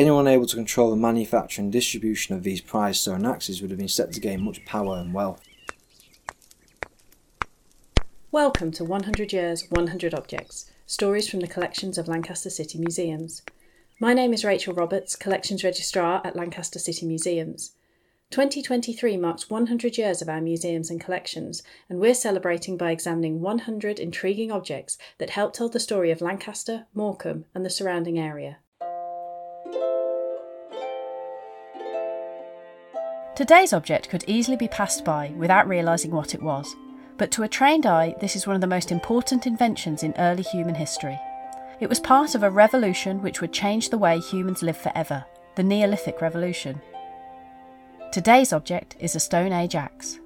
Anyone able to control the manufacture and distribution of these prized stone axes would have been set to gain much power and wealth. Welcome to 100 Years, 100 Objects Stories from the collections of Lancaster City Museums. My name is Rachel Roberts, Collections Registrar at Lancaster City Museums. 2023 marks 100 years of our museums and collections, and we're celebrating by examining 100 intriguing objects that help tell the story of Lancaster, Morecambe, and the surrounding area. Today's object could easily be passed by without realising what it was, but to a trained eye, this is one of the most important inventions in early human history. It was part of a revolution which would change the way humans live forever the Neolithic Revolution. Today's object is a Stone Age axe.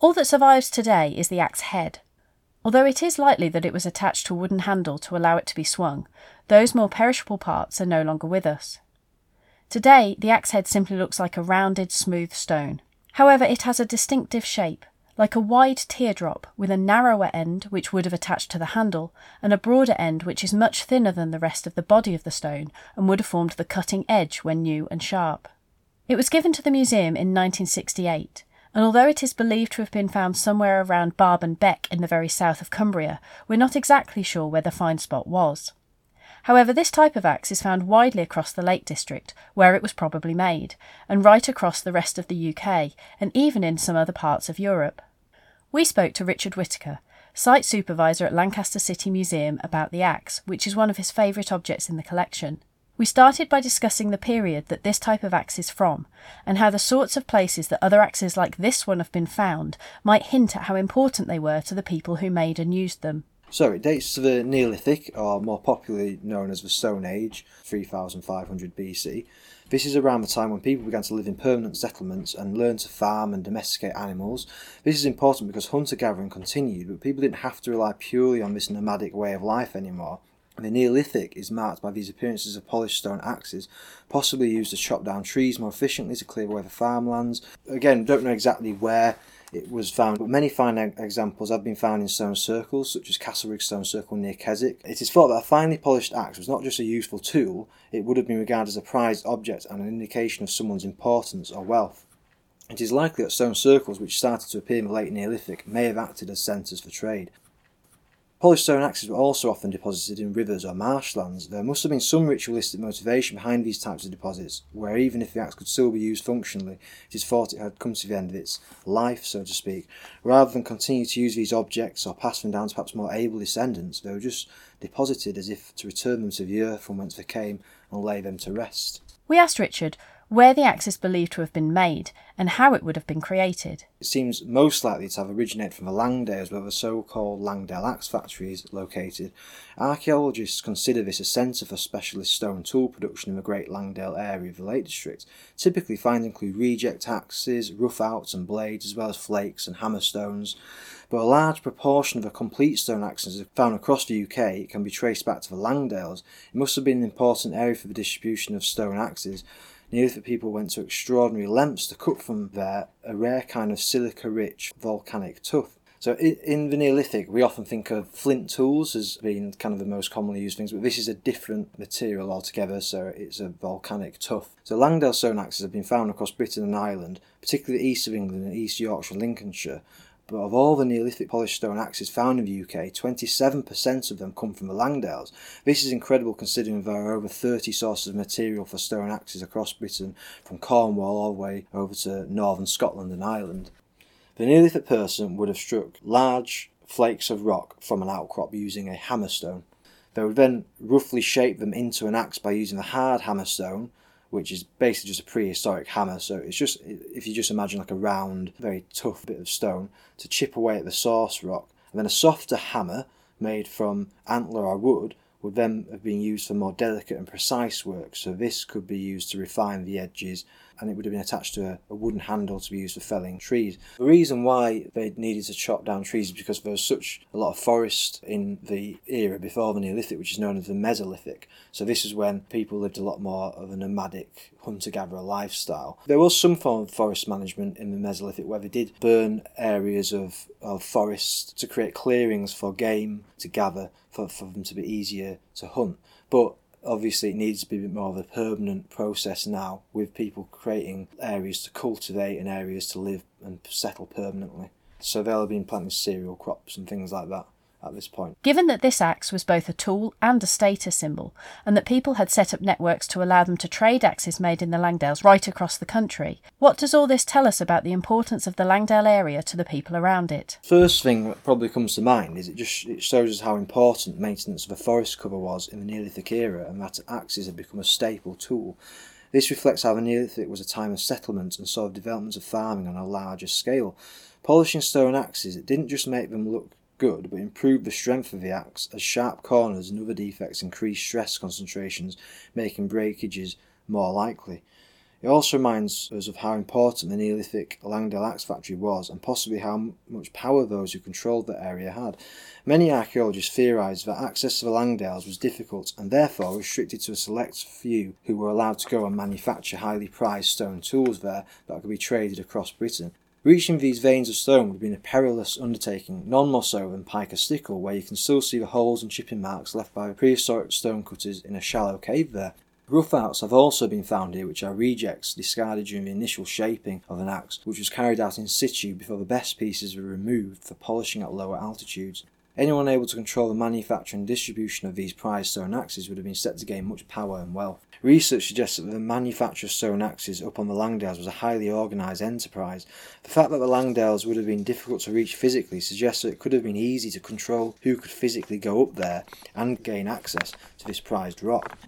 All that survives today is the axe head. Although it is likely that it was attached to a wooden handle to allow it to be swung, those more perishable parts are no longer with us. Today, the axe head simply looks like a rounded, smooth stone. However, it has a distinctive shape, like a wide teardrop with a narrower end which would have attached to the handle, and a broader end which is much thinner than the rest of the body of the stone and would have formed the cutting edge when new and sharp. It was given to the museum in 1968 and although it is believed to have been found somewhere around Barbon Beck in the very south of Cumbria, we're not exactly sure where the find spot was. However, this type of axe is found widely across the Lake District, where it was probably made, and right across the rest of the UK, and even in some other parts of Europe. We spoke to Richard Whittaker, site supervisor at Lancaster City Museum, about the axe, which is one of his favourite objects in the collection. We started by discussing the period that this type of axe is from, and how the sorts of places that other axes like this one have been found might hint at how important they were to the people who made and used them. So it dates to the Neolithic, or more popularly known as the Stone Age, 3500 BC. This is around the time when people began to live in permanent settlements and learn to farm and domesticate animals. This is important because hunter gathering continued, but people didn't have to rely purely on this nomadic way of life anymore. The Neolithic is marked by these appearances of polished stone axes, possibly used to chop down trees more efficiently to clear away the farmlands. Again, don't know exactly where it was found, but many fine examples have been found in stone circles, such as Castlerigg Stone Circle near Keswick. It is thought that a finely polished axe was not just a useful tool, it would have been regarded as a prized object and an indication of someone's importance or wealth. It is likely that stone circles, which started to appear in the late Neolithic, may have acted as centres for trade. Polished stone axes were also often deposited in rivers or marshlands. There must have been some ritualistic motivation behind these types of deposits, where even if the axe could still be used functionally, it is thought it had come to the end of its life, so to speak. Rather than continue to use these objects or pass them down to perhaps more able descendants, they were just deposited as if to return them to the earth from whence they came and lay them to rest. We asked Richard where the axe is believed to have been made, and how it would have been created. It seems most likely to have originated from the Langdales, where the so called Langdale Axe Factory is located. Archaeologists consider this a centre for specialist stone tool production in the Great Langdale area of the Lake District. Typically, finds include reject axes, rough outs, and blades, as well as flakes and hammer stones. But a large proportion of the complete stone axes found across the UK can be traced back to the Langdales. It must have been an important area for the distribution of stone axes Neolithic people went to extraordinary lengths to cut from there a rare kind of silica rich volcanic tuff. So in the Neolithic, we often think of flint tools as being kind of the most commonly used things, but this is a different material altogether, so it's a volcanic tuff. So Langdale stone axes have been found across Britain and Ireland, particularly east of England and East Yorkshire and Lincolnshire, but of all the Neolithic polished stone axes found in the UK, 27% of them come from the Langdales. This is incredible considering there are over 30 sources of material for stone axes across Britain, from Cornwall all the way over to northern Scotland and Ireland. The Neolithic person would have struck large flakes of rock from an outcrop using a hammerstone. They would then roughly shape them into an axe by using a hard hammerstone, which is basically just a prehistoric hammer. So it's just, if you just imagine like a round, very tough bit of stone to chip away at the source rock. And then a softer hammer made from antler or wood would then have been used for more delicate and precise work. So this could be used to refine the edges and it would have been attached to a, a, wooden handle to be used for felling trees. The reason why they needed to chop down trees is because there was such a lot of forest in the era before the Neolithic, which is known as the Mesolithic. So this is when people lived a lot more of a nomadic hunter-gatherer lifestyle. There was some form of forest management in the Mesolithic where they did burn areas of, of forest to create clearings for game to gather for, for them to be easier to hunt. But obviously it needs to be a bit more of a permanent process now with people creating areas to cultivate and areas to live and settle permanently. So they'll have been planting cereal crops and things like that at this point. Given that this axe was both a tool and a status symbol, and that people had set up networks to allow them to trade axes made in the Langdales right across the country, what does all this tell us about the importance of the Langdale area to the people around it? First thing that probably comes to mind is it just it shows us how important maintenance of a forest cover was in the Neolithic era, and that axes had become a staple tool. This reflects how the Neolithic was a time of settlement and saw the development of farming on a larger scale. Polishing stone axes, it didn't just make them look good, but improved the strength of the axe as sharp corners and other defects increased stress concentrations, making breakages more likely. It also reminds us of how important the Neolithic Langdale axe factory was and possibly how much power those who controlled the area had. Many archaeologists theorise that access to the Langdales was difficult and therefore restricted to a select few who were allowed to go and manufacture highly prized stone tools there that could be traded across Britain. Reaching these veins of stone would have been a perilous undertaking, none more so than Pike Stickle, where you can still see the holes and chipping marks left by prehistoric stonecutters in a shallow cave there. Rough outs have also been found here, which are rejects discarded during the initial shaping of an axe, which was carried out in situ before the best pieces were removed for polishing at lower altitudes. Anyone able to control the manufacture and distribution of these prized stone axes would have been set to gain much power and wealth. Research suggests that the manufacture of stone axes up on the Langdales was a highly organised enterprise. The fact that the Langdales would have been difficult to reach physically suggests that it could have been easy to control who could physically go up there and gain access to this prized rock.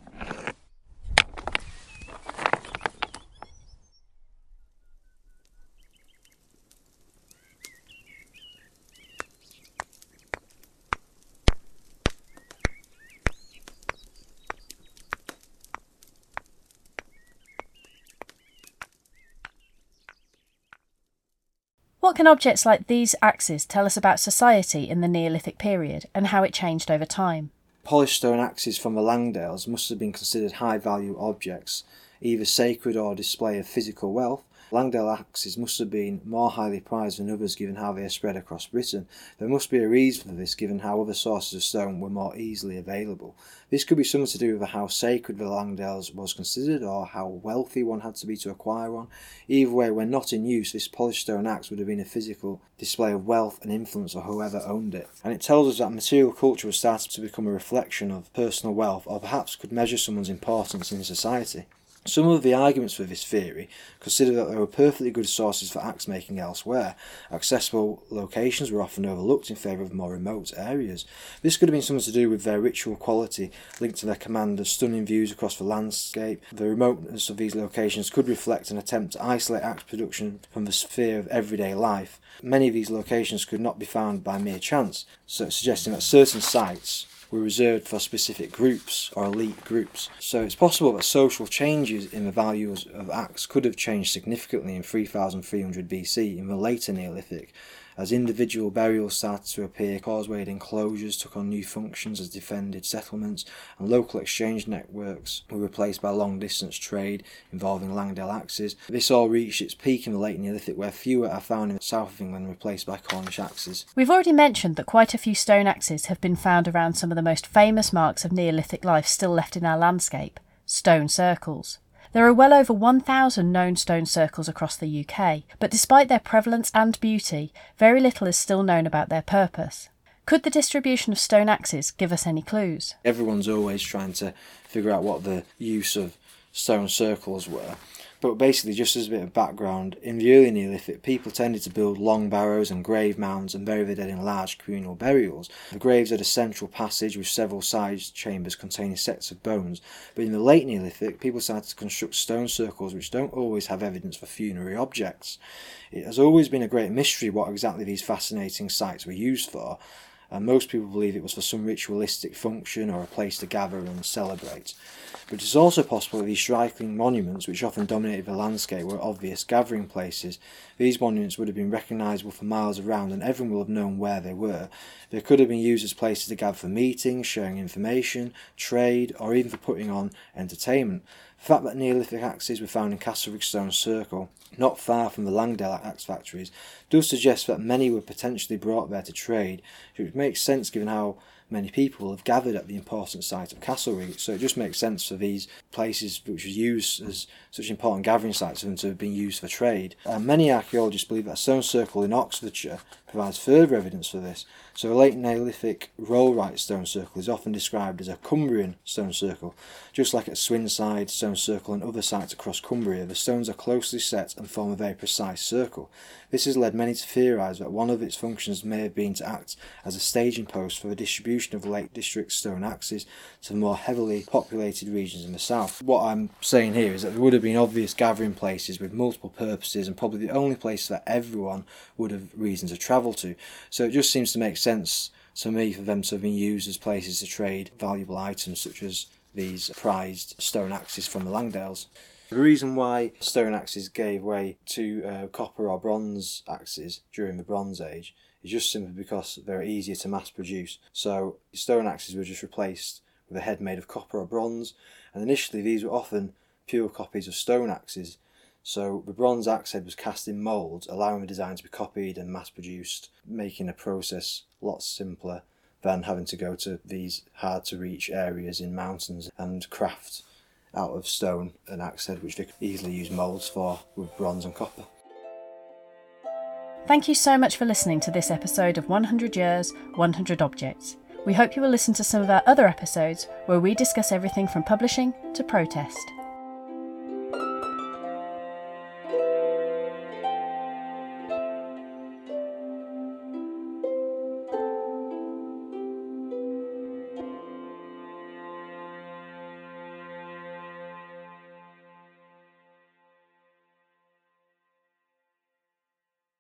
What can objects like these axes tell us about society in the Neolithic period and how it changed over time? Polished stone axes from the Langdales must have been considered high value objects, either sacred or display of physical wealth, Langdale axes must have been more highly prized than others given how they are spread across Britain. There must be a reason for this given how other sources of stone were more easily available. This could be something to do with how sacred the Langdales was considered or how wealthy one had to be to acquire one. Either way, when not in use, this polished stone axe would have been a physical display of wealth and influence of whoever owned it. And it tells us that material culture was starting to become a reflection of personal wealth or perhaps could measure someone's importance in society. Some of the arguments for this theory consider that there were perfectly good sources for axe making elsewhere. Accessible locations were often overlooked in favour of more remote areas. This could have been something to do with their ritual quality linked to their command of stunning views across the landscape. The remoteness of these locations could reflect an attempt to isolate axe production from the sphere of everyday life. Many of these locations could not be found by mere chance, so suggesting that certain sites were reserved for specific groups or elite groups. So it's possible that social changes in the values of axe could have changed significantly in 3300 BC in the later Neolithic as individual burials started to appear, causewayed enclosures took on new functions as defended settlements, and local exchange networks were replaced by long distance trade involving Langdale axes. This all reached its peak in the late Neolithic, where fewer are found in the south of England, replaced by Cornish axes. We've already mentioned that quite a few stone axes have been found around some of the most famous marks of Neolithic life still left in our landscape stone circles. There are well over 1,000 known stone circles across the UK, but despite their prevalence and beauty, very little is still known about their purpose. Could the distribution of stone axes give us any clues? Everyone's always trying to figure out what the use of stone circles were. But basically, just as a bit of background, in the early Neolithic, people tended to build long barrows and grave mounds and bury the dead in large communal burials. The graves had a central passage with several side chambers containing sets of bones. But in the late Neolithic, people started to construct stone circles which don't always have evidence for funerary objects. It has always been a great mystery what exactly these fascinating sites were used for and most people believe it was for some ritualistic function or a place to gather and celebrate. But it is also possible that these striking monuments, which often dominated the landscape, were obvious gathering places. These monuments would have been recognisable for miles around, and everyone will have known where they were. They could have been used as places to gather for meetings, sharing information, trade, or even for putting on entertainment. The fact that Neolithic axes were found in Castlerigg Stone Circle, not far from the Langdale axe factories, does suggest that many were potentially brought there to trade, which makes sense given how many people have gathered at the important site of Castlerigg. So it just makes sense for these places which were used as such important gathering sites for them to have been used for trade. And many archaeologists believe that Stone Circle in Oxfordshire provides further evidence for this. So a late Neolithic Rollright stone circle is often described as a Cumbrian stone circle. Just like at Swinside Stone Circle and other sites across Cumbria, the stones are closely set and form a very precise circle. This has led many to theorise that one of its functions may have been to act as a staging post for the distribution of the Lake District stone axes to the more heavily populated regions in the south. What I'm saying here is that there would have been obvious gathering places with multiple purposes and probably the only place that everyone would have reason to travel to. So it just seems to make sense to me for them to have been used as places to trade valuable items such as these prized stone axes from the Langdales. The reason why stone axes gave way to uh, copper or bronze axes during the Bronze Age is just simply because they're easier to mass produce. So stone axes were just replaced with a head made of copper or bronze, and initially these were often pure copies of stone axes. So the bronze axe head was cast in moulds, allowing the design to be copied and mass produced, making the process a lot simpler than having to go to these hard to reach areas in mountains and craft out of stone an axe head which they could easily use moulds for with bronze and copper. Thank you so much for listening to this episode of 100 Years, 100 Objects. We hope you will listen to some of our other episodes where we discuss everything from publishing to protest.